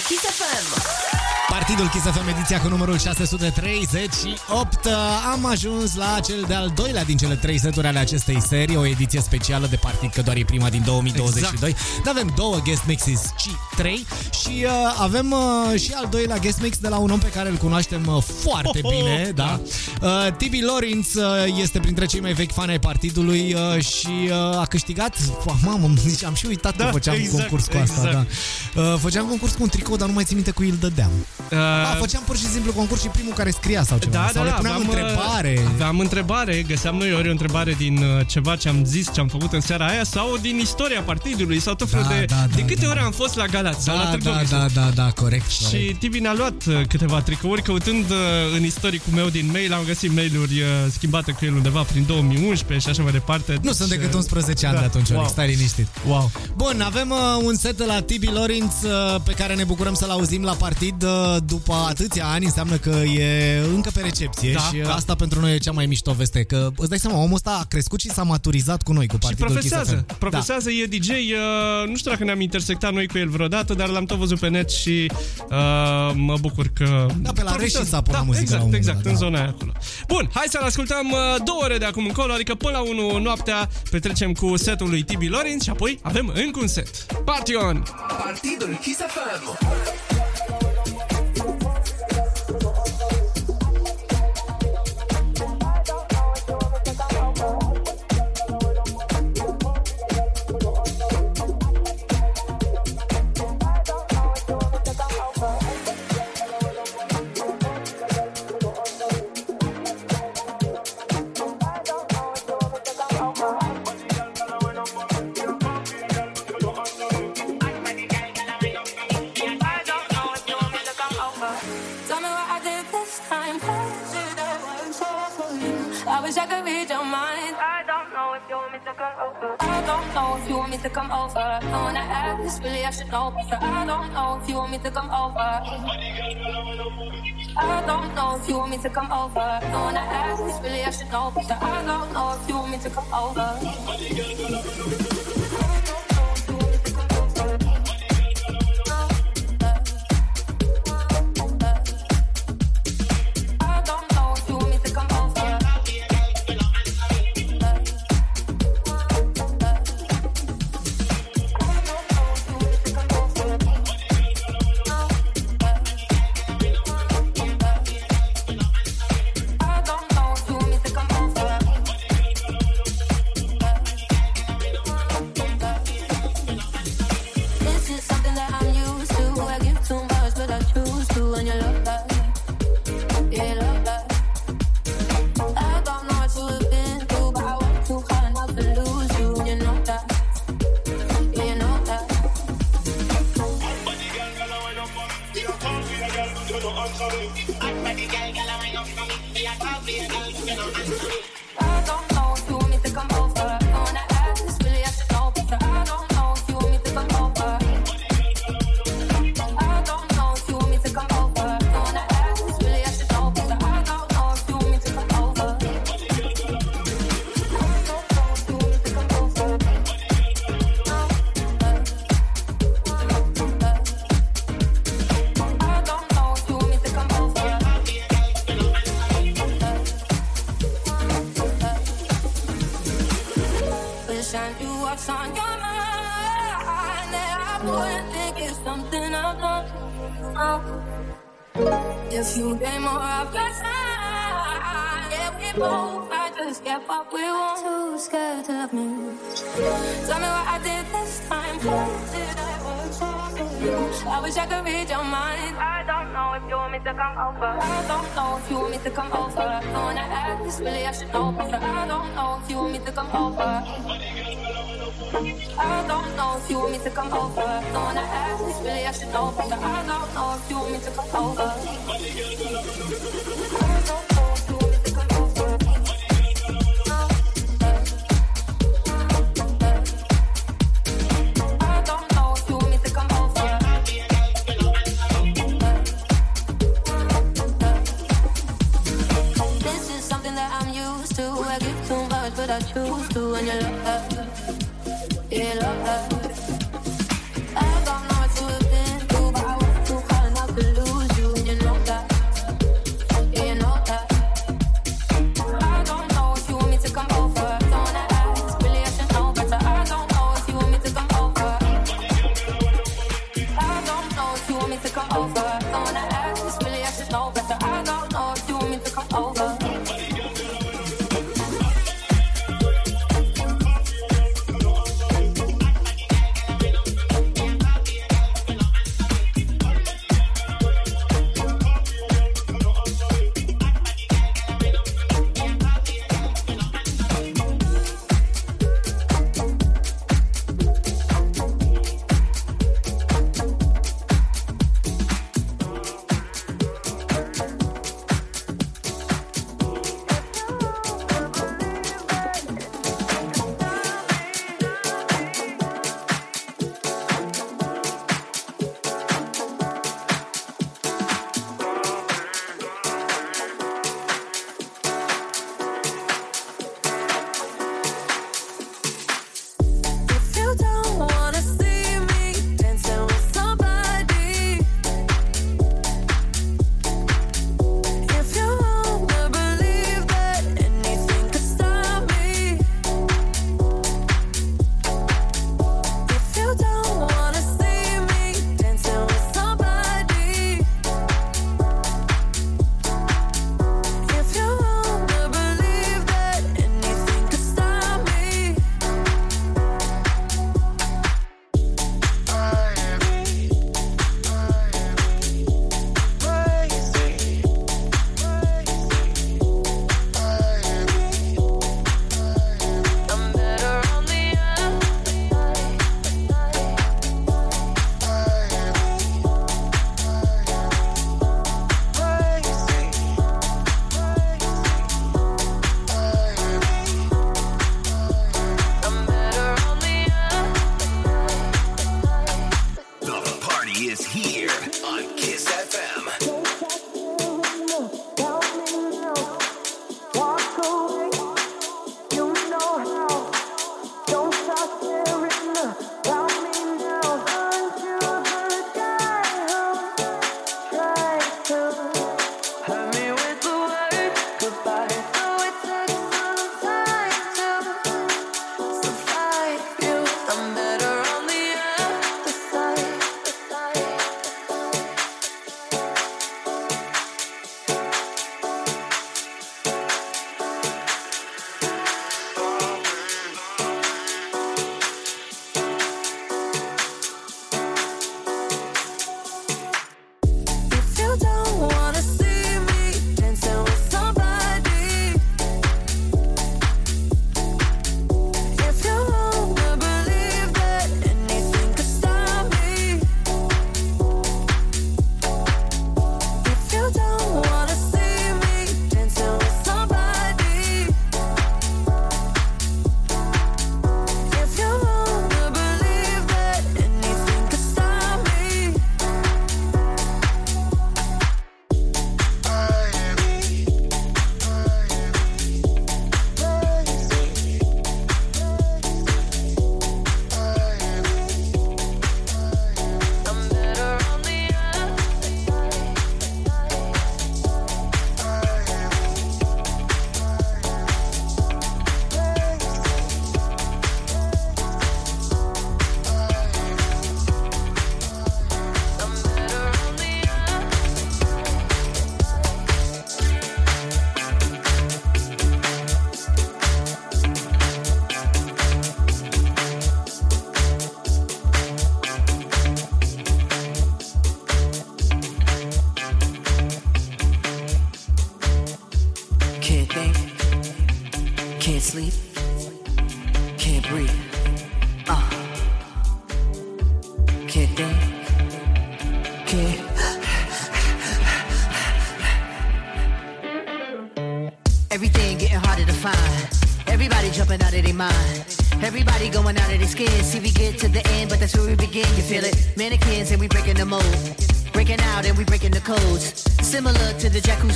Kiss FM. Partidul Kiss FM, ediția cu numărul 638. Am ajuns la cel de-al doilea din cele trei seturi ale acestei serii, o ediție specială de partid, că doar e prima din 2022. Exact. Avem două guest mixes, ci trei, și uh, avem uh, și al doilea guest mix de la un om pe care îl cunoaștem uh, foarte Oh, oh, bine, da? Uh, Tibi Lorenz uh, este printre cei mai vechi fani ai partidului uh, și uh, a câștigat, oh, mamă, zici, am și uitat că Da, făceam exact, concurs cu asta, exact. da. Uh, făceam concurs cu un tricou, dar nu mai țin minte cu îl dădeam. Uh, A, făceam pur și simplu concurs și primul care scria sau ceva. Da, sau da, le da, puneam aveam, întrebare. Aveam întrebare, găseam noi ori o întrebare din uh, ceva ce am zis, ce am făcut în seara aia sau din istoria partidului sau tot felul Da, de... da, da, de câte da. ori am fost la Galați sau la Da, Târgu da, Mureș. da, da, da, corect. Și corect. Tibi ne-a luat uh, câteva tricouri Căutând uh, în istoricul meu din mail Am găsit mail-uri uh, schimbate cu el undeva Prin 2011 și așa mai departe Nu sunt Deci, decât uh, 11 ani da, de atunci, wow. Alex, stai liniștit. Wow Bun, avem uh, un set de la Tibi Lorenz uh, pe care ne bucurăm să-l auzim la partid uh, după atâția ani, înseamnă că e încă pe recepție Da, și uh, da. asta pentru noi e cea mai mișto veste, că îți dai seama, omul ăsta a crescut și s-a maturizat cu noi, cu Și partidul profesează, Kiss FM. profesează, e DJ, uh, nu știu dacă ne-am intersectat noi cu el vreodată, dar l-am tot văzut pe net și uh, mă bucur că... Da, pe la profesează. Reșița pun la da, muzică la Exact, un moment exact, dat, în da. zona aia acolo. Bun, hai să-l ascultăm uh, două ore de acum încolo, adică până la 1 noaptea petrecem cu setul lui Tibi Lorenz și apoi avem încă un set. Party on! Partidul Kiss FM. I don't know if you want me to come over. I wanna ask, really I should know better. I don't know if you want me to come over. I don't know if you want me to come over. I wanna ask, really I should know better. I don't know if you want me to come over. You gave more of your time, yeah, we both might just get what we want. Too scared to love me. Tell me what I did this time. Did I wish I could read your mind. I don't know if you want me to come over. I don't know if you want me to come over. I wanna ask, really I should know better. I don't know if you want me to come over. I don't know if you want me to come over. I wanna ask, really I should know better. I don't know if you want me to come over. I don't know if you want me to come over. I don't know if you want me to come over. This is something that I'm used to. I give too much, but I choose to. And you love love that.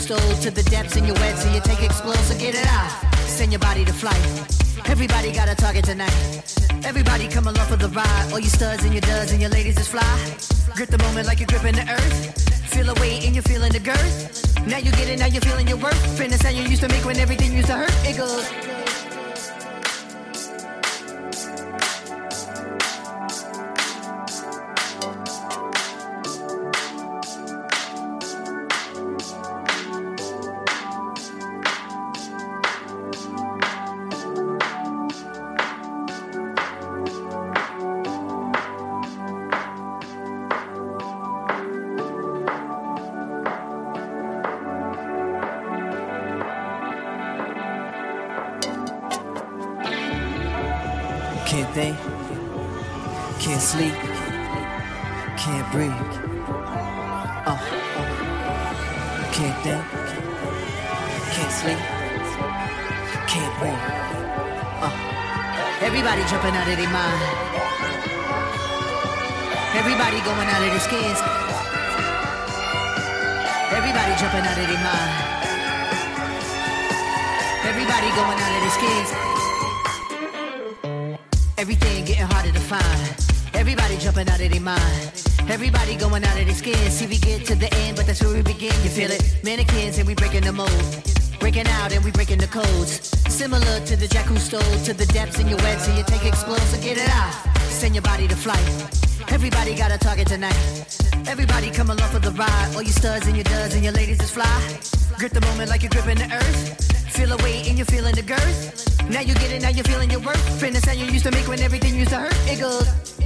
Stole to the depths in your wet, so you take explosive, get it out. Send your body to flight. Everybody got a target tonight. Everybody come along for the ride. All you studs and your duds and your ladies is fly. Grip the moment like you're gripping the earth. Feel a weight and you're feeling the girth. Now you get it, now you're feeling your worth. Fitness how you used to make when everything used to hurt. It goes. Everybody jumping out of their mind. Everybody going out of their skins. Everybody jumping out of their mind. Everybody going out of their skins. Everything getting harder to find. Everybody jumping out of their mind. Everybody going out of their skin. See, we get to the end, but that's where we begin. You feel it? Mannequins and we breaking the mold. Breaking out and we breaking the codes. Similar to the jack who stole to the depths in your wet, so you take explosive, get it out. Send your body to flight. Everybody got a target tonight. Everybody come along for the ride. All you studs and your duds and your ladies is fly. Grip the moment like you're gripping the earth. Feel a weight and you're feeling the girth. Now you get it, now you're feeling your worth. Fitness how you used to make when everything used to hurt. It goes.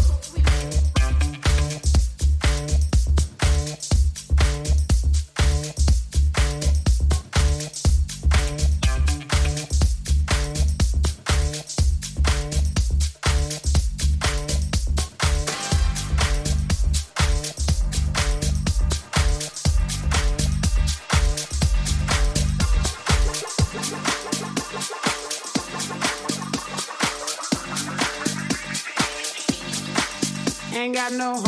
Got no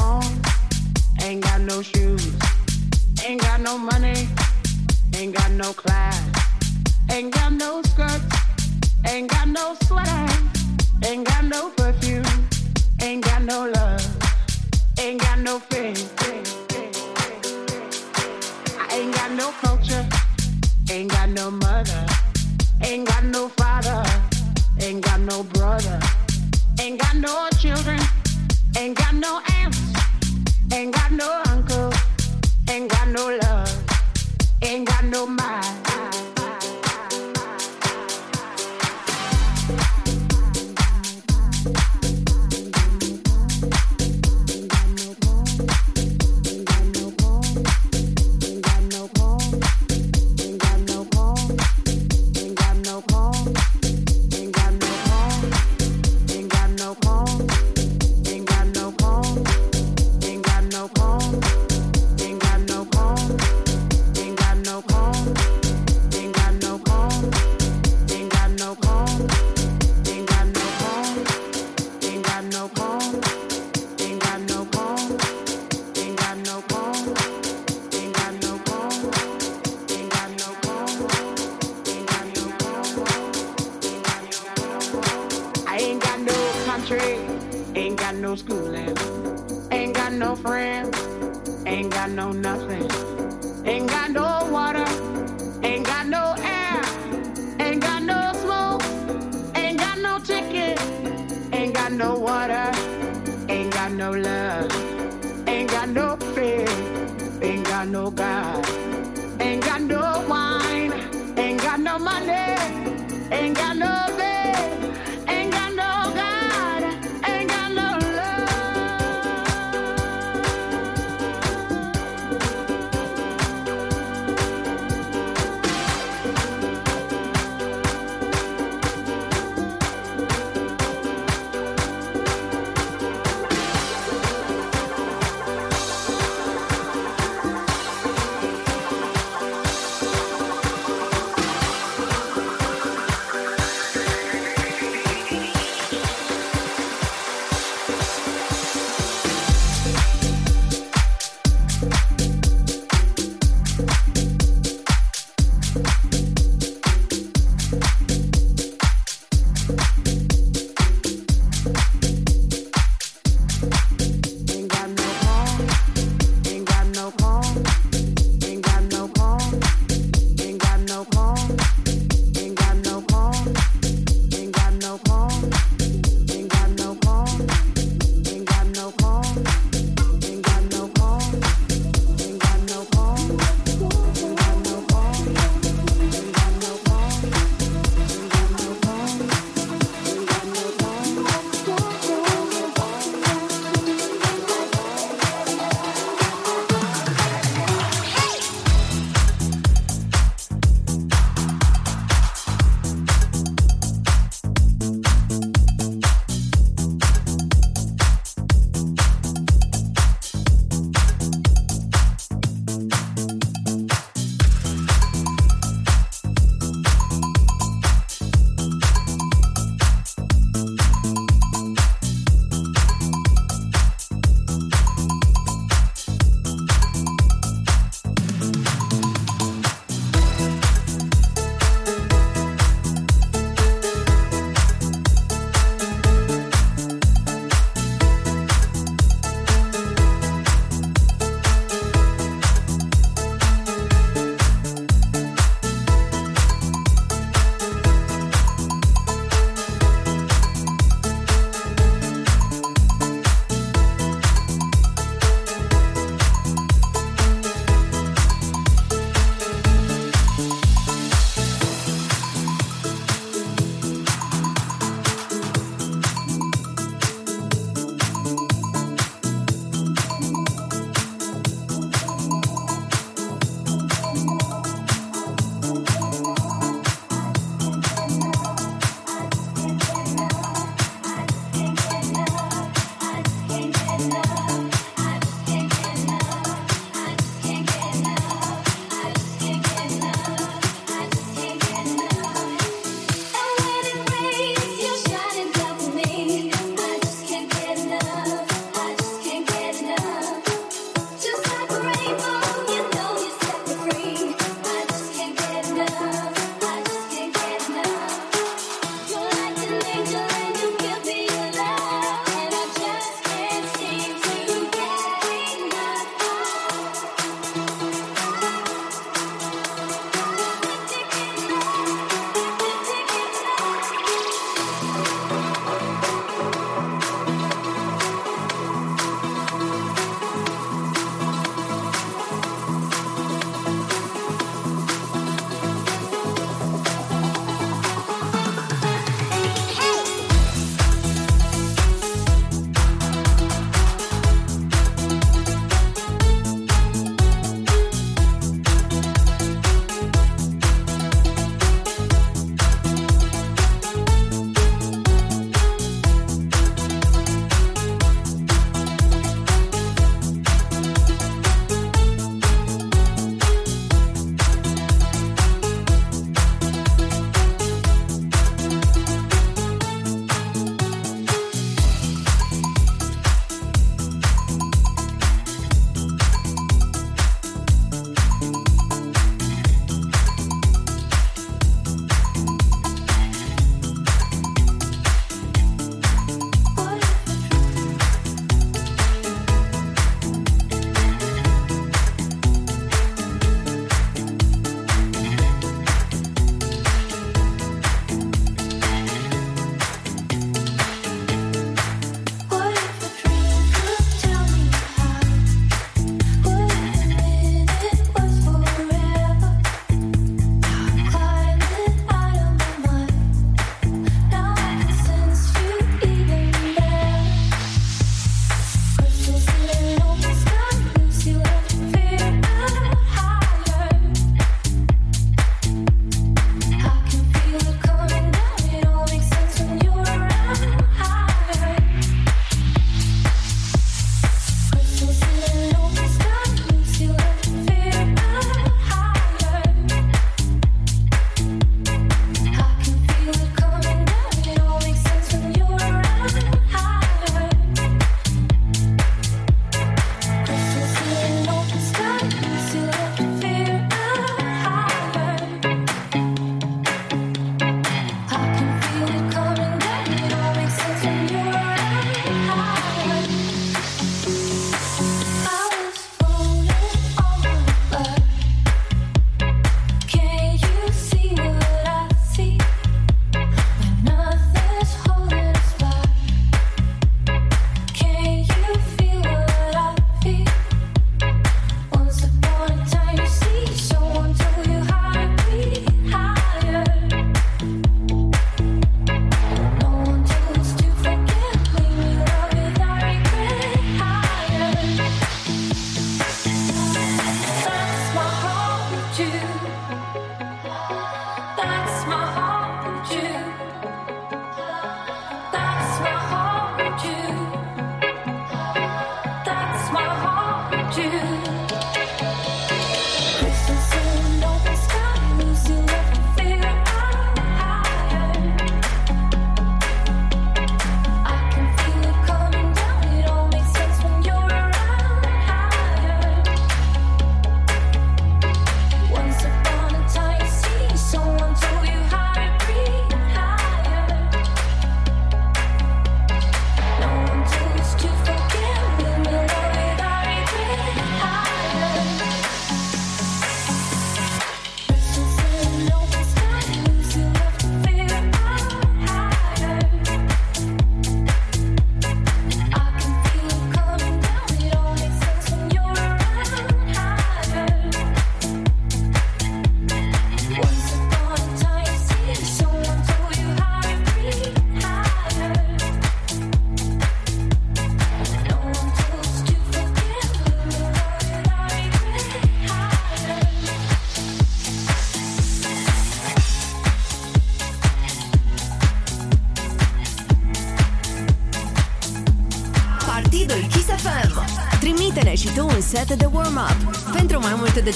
ain't got no friends,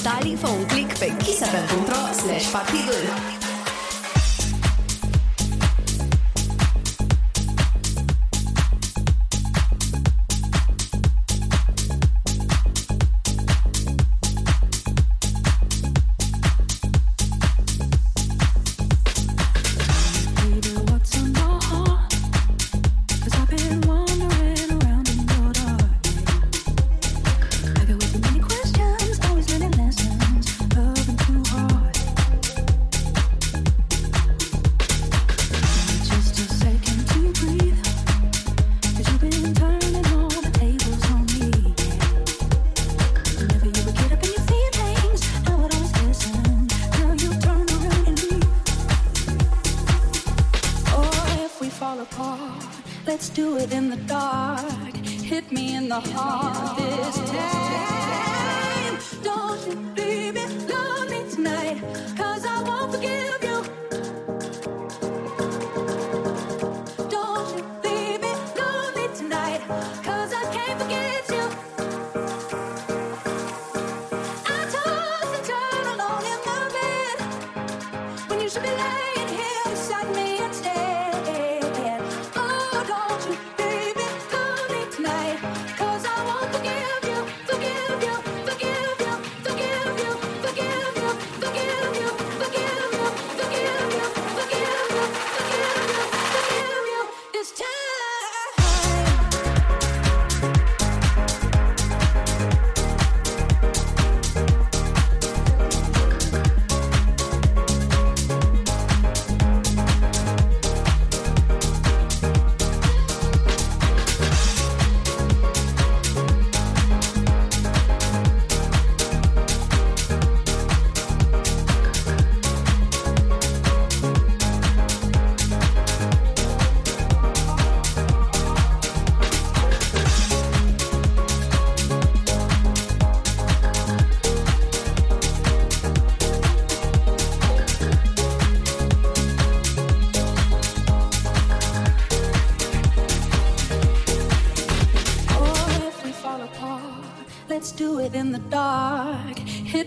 detalii, fă un click pe kissfm.ro slash partidul.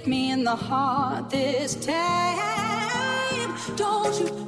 hit me in the heart this time. Don't you?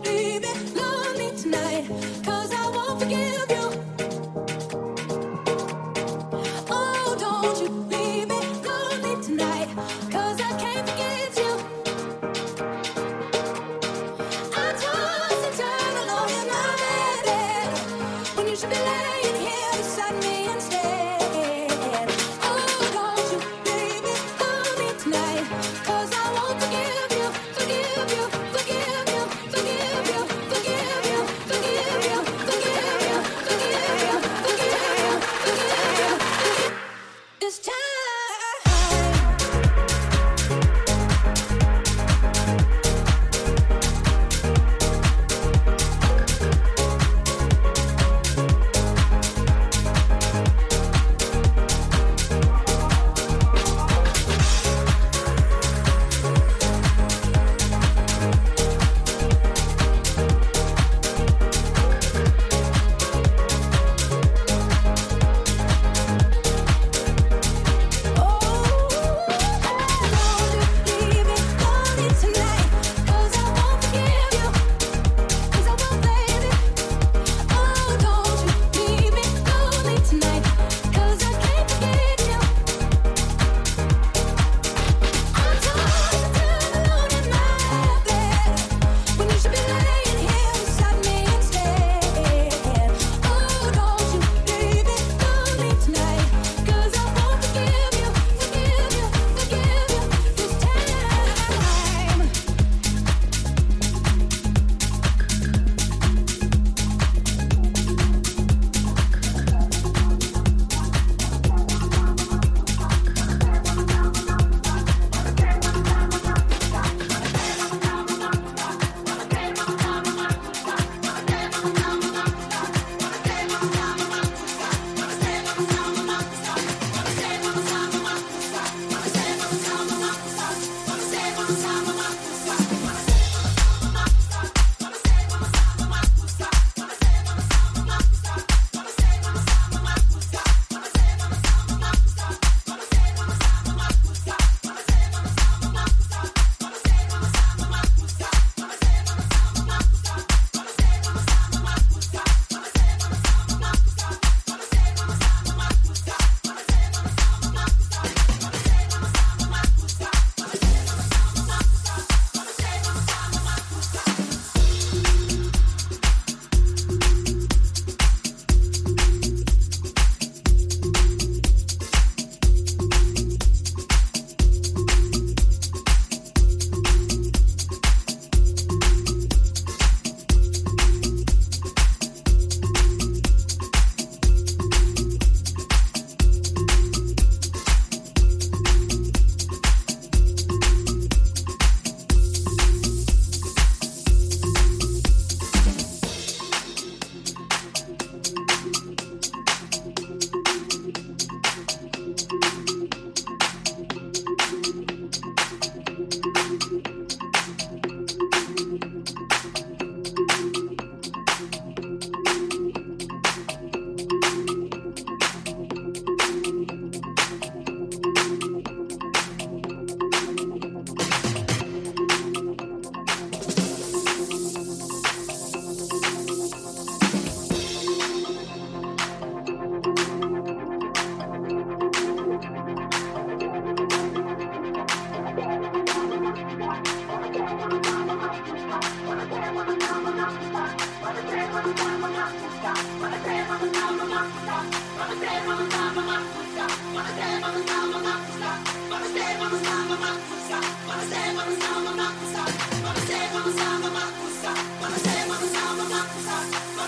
Wanna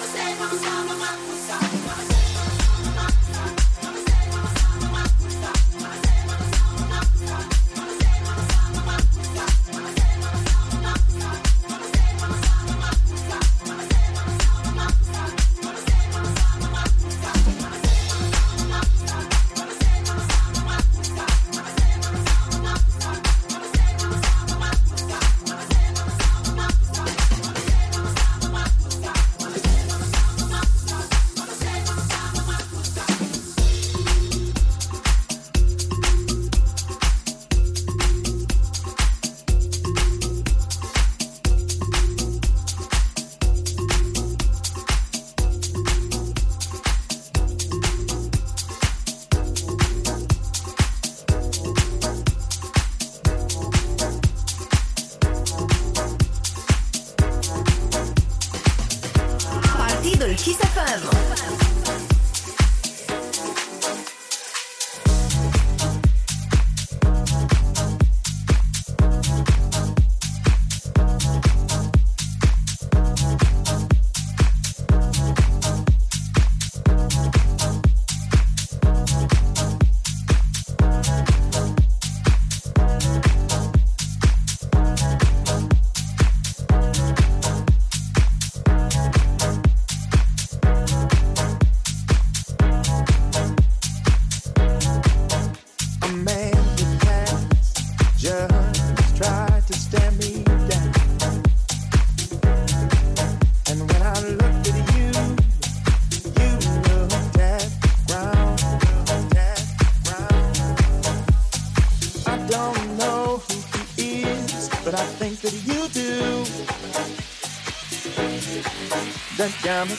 say, wanna sound, mama, who's up?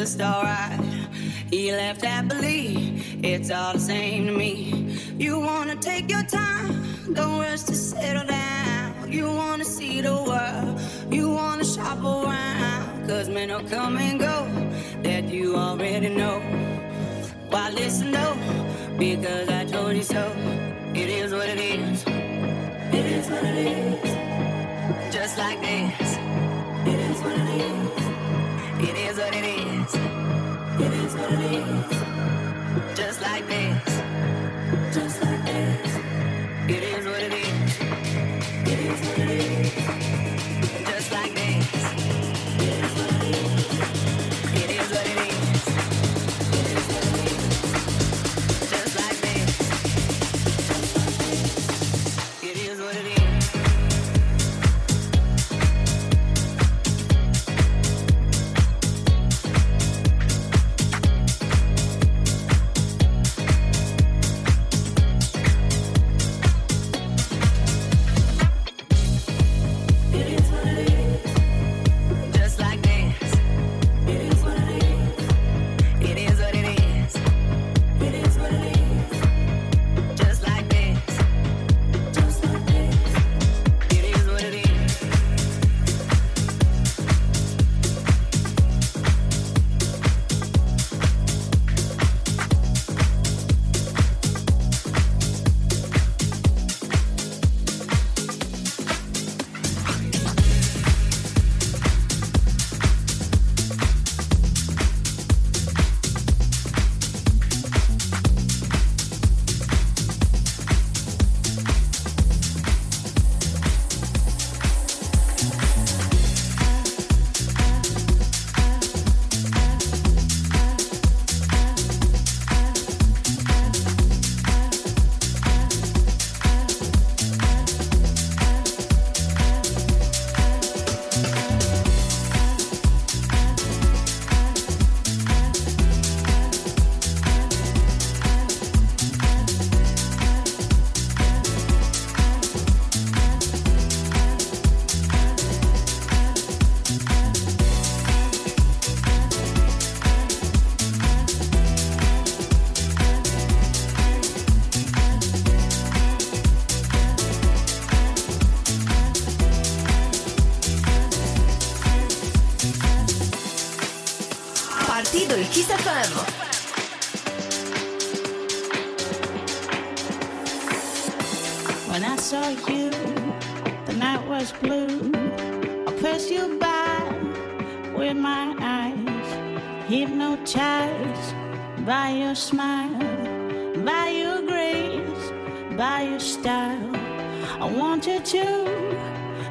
just alright. He left happily, it's all the same to me. You wanna take your time, don't rush to settle down. You wanna see the world, you wanna shop around. Cause men will come and go, that you already know. Why listen?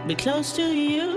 be close to you.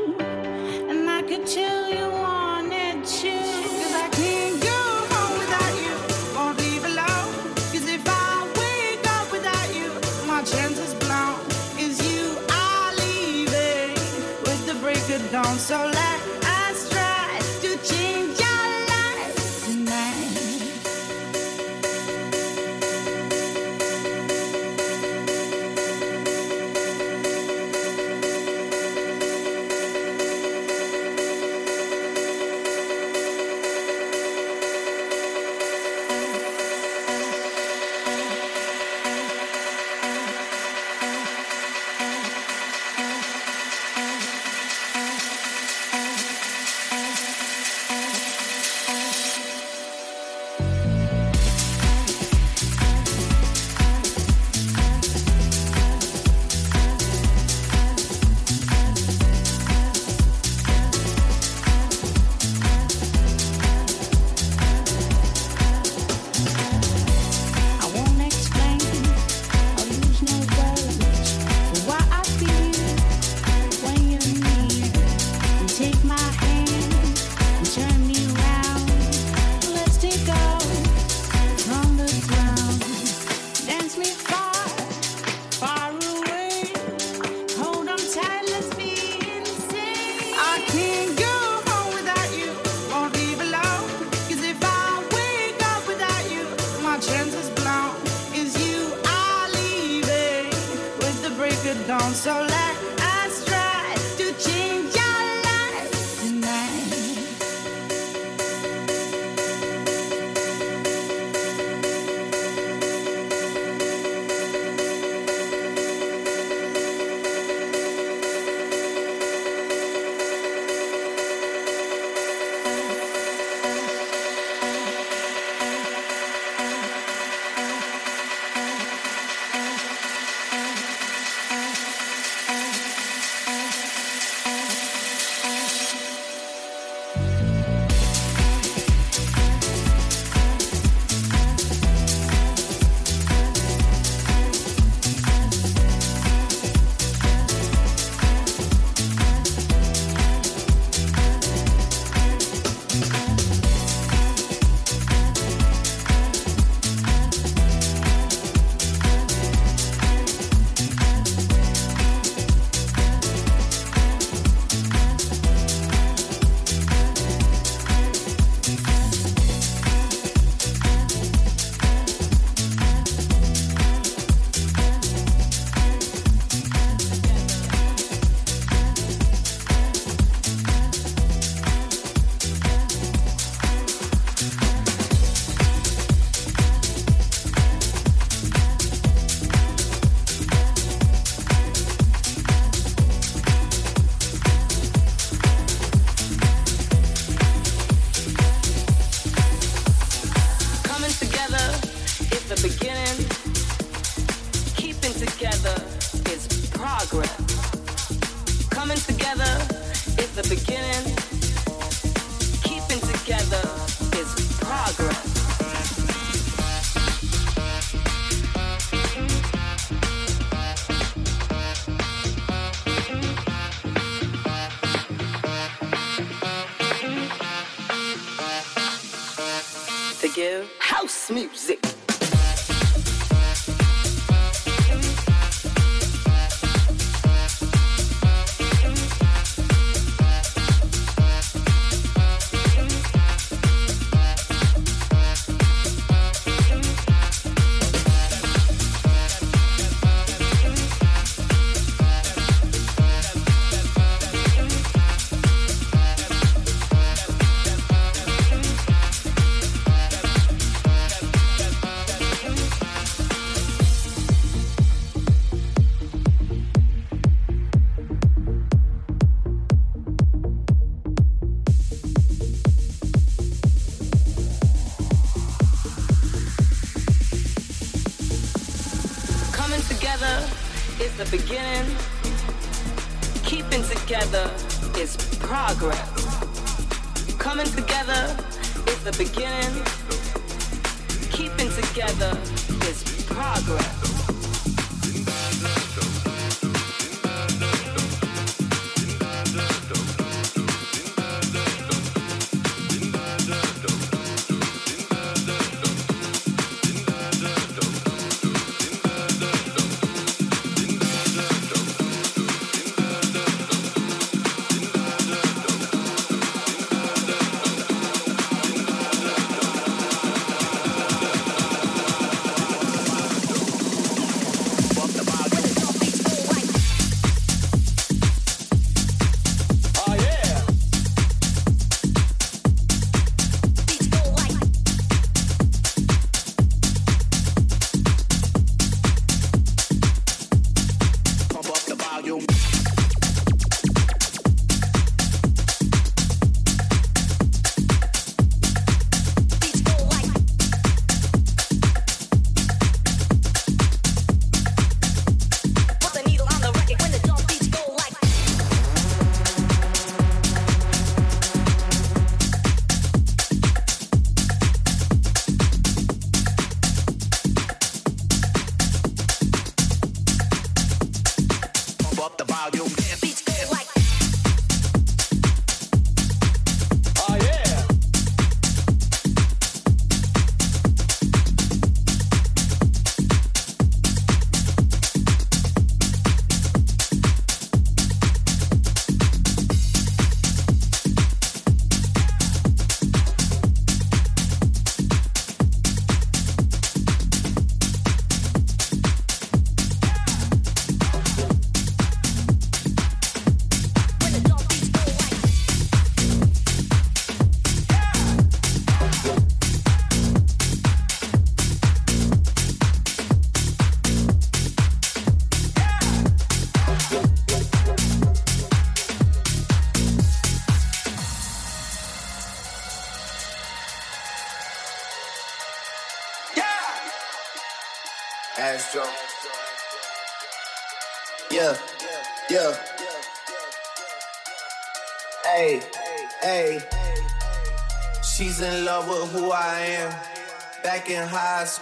Beginning.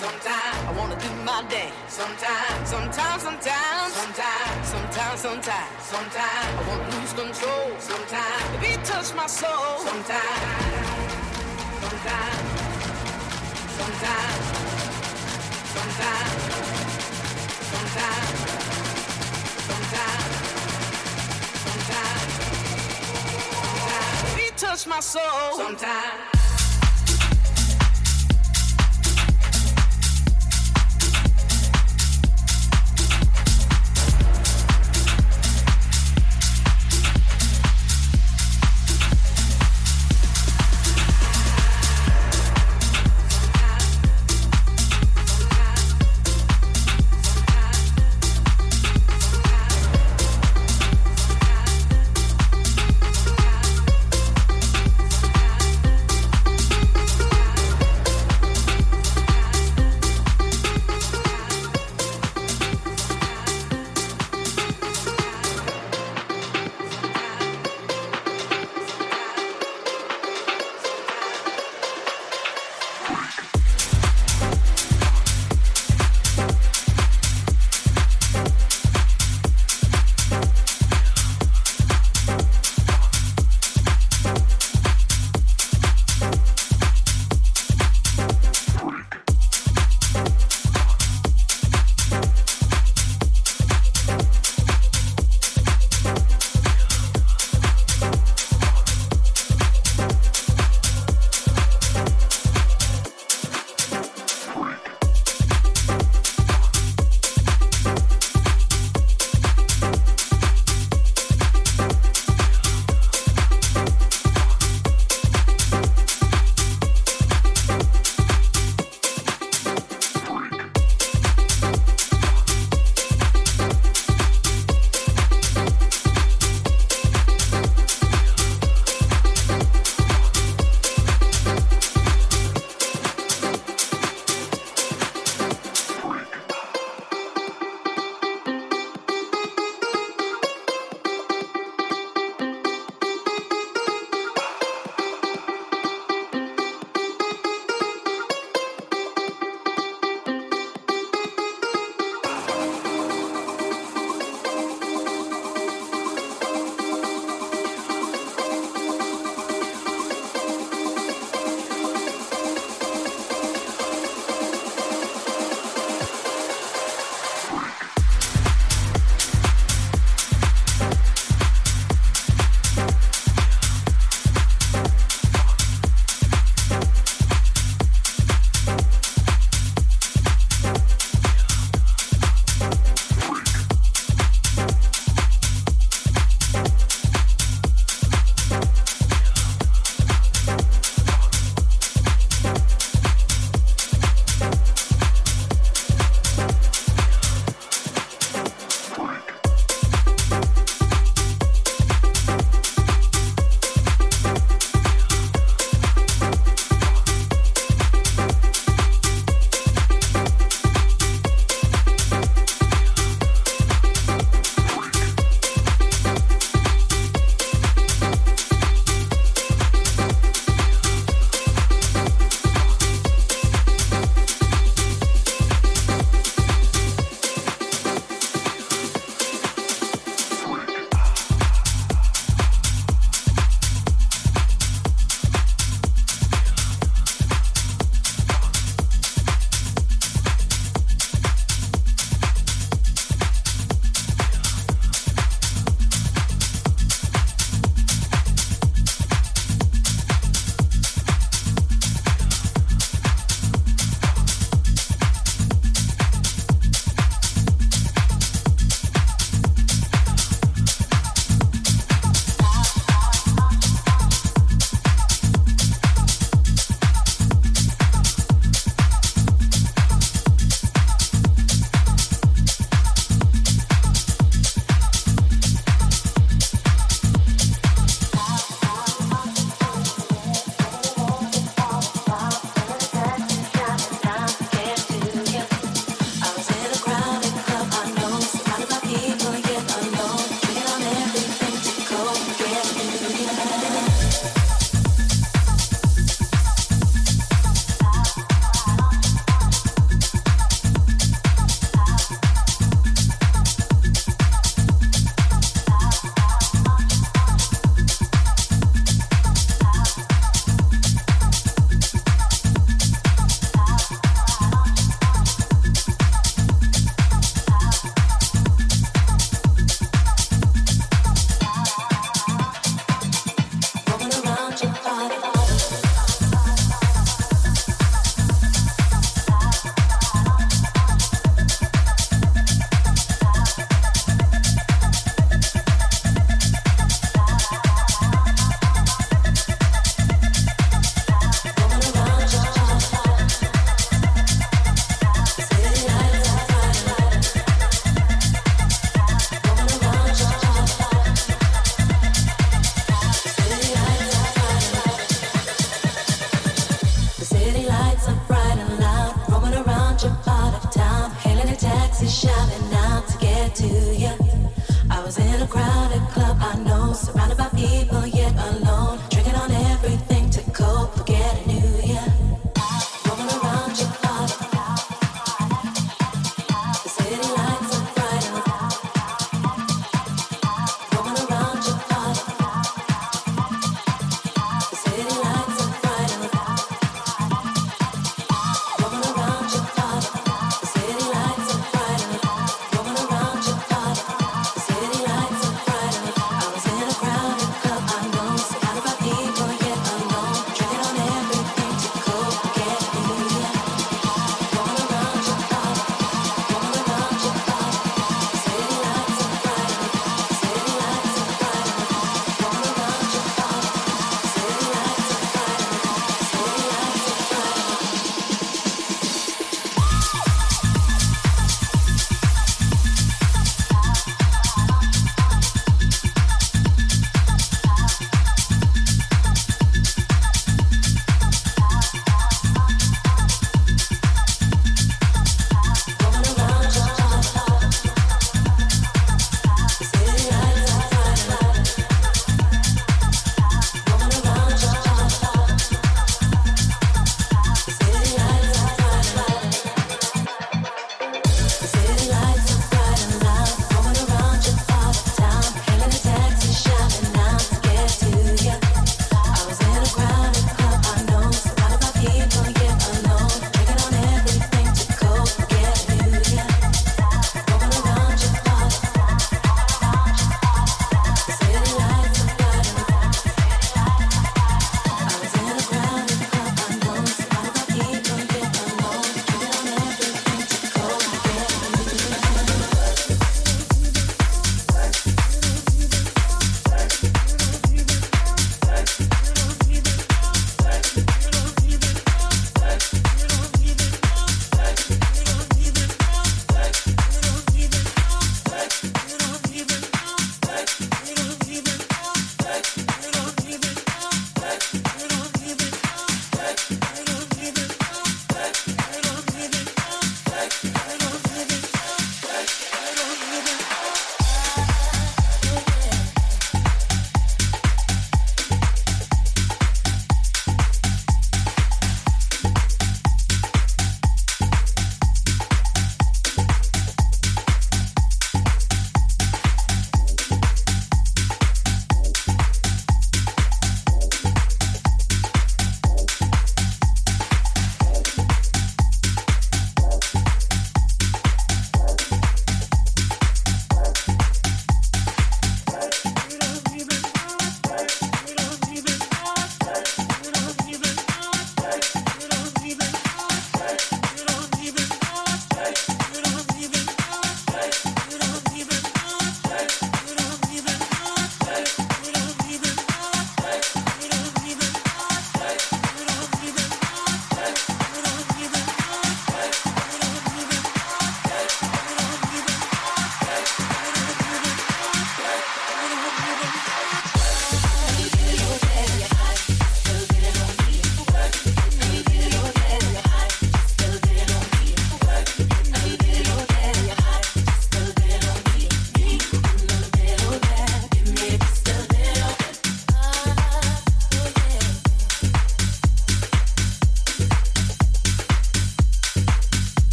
Sometimes I wanna do my dance. Sometimes, sometimes, sometimes, sometimes, sometimes, sometimes, sometimes I wanna lose control. Sometimes the beat touch my soul. Sometimes, sometimes, sometimes, sometimes, sometimes, sometimes, sometimes, sometimes. The beat touch my soul. Sometimes.